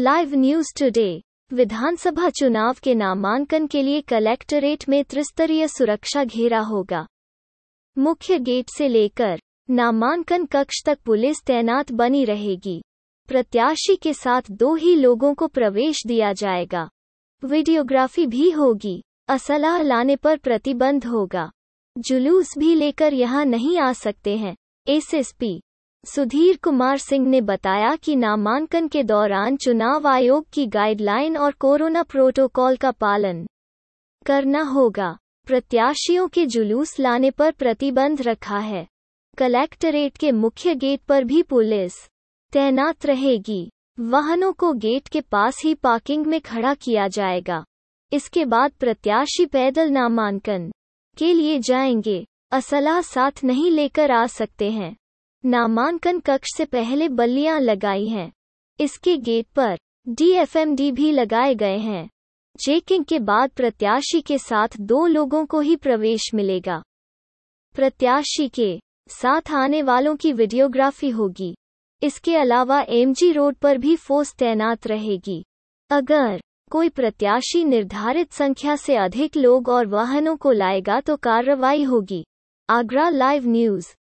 Live news today विधानसभा चुनाव के नामांकन के लिए कलेक्टरेट में त्रिस्तरीय सुरक्षा घेरा होगा। मुख्य गेट से लेकर नामांकन कक्ष तक पुलिस तैनात बनी रहेगी। प्रत्याशी के साथ दो ही लोगों को प्रवेश दिया जाएगा। वीडियोग्राफी भी होगी। असलाह लाने पर प्रतिबंध होगा। जुलूस भी लेकर यहाँ नहीं आ सकते हैं। एसएसपी सुधीर कुमार सिंह ने बताया कि नामांकन के दौरान चुनाव आयोग की गाइडलाइन और कोरोना प्रोटोकॉल का पालन करना होगा। प्रत्याशियों के जुलूस लाने पर प्रतिबंध रखा है। कलेक्टरेट के मुख्य गेट पर भी पुलिस तैनात रहेगी। वाहनों को गेट के पास ही पार्किंग में खड़ा किया जाएगा। इसके बाद प्रत्याशी पैदल नामांकन के लिए जाएँगे। असलाह साथ नहीं लेकर आ सकते हैं। नामांकन कक्ष से पहले बल्लियाँ लगाई हैं। इसके गेट पर डीएफएमडी भी लगाए गए हैं। चेकिंग के बाद प्रत्याशी के साथ दो लोगों को ही प्रवेश मिलेगा। प्रत्याशी के साथ आने वालों की वीडियोग्राफी होगी। इसके अलावा एमजी रोड पर भी फोर्स तैनात रहेगी। अगर कोई प्रत्याशी निर्धारित संख्या से अधिक लोग और वाहनों को लाएगा तो कार्रवाई होगी। Agra live news.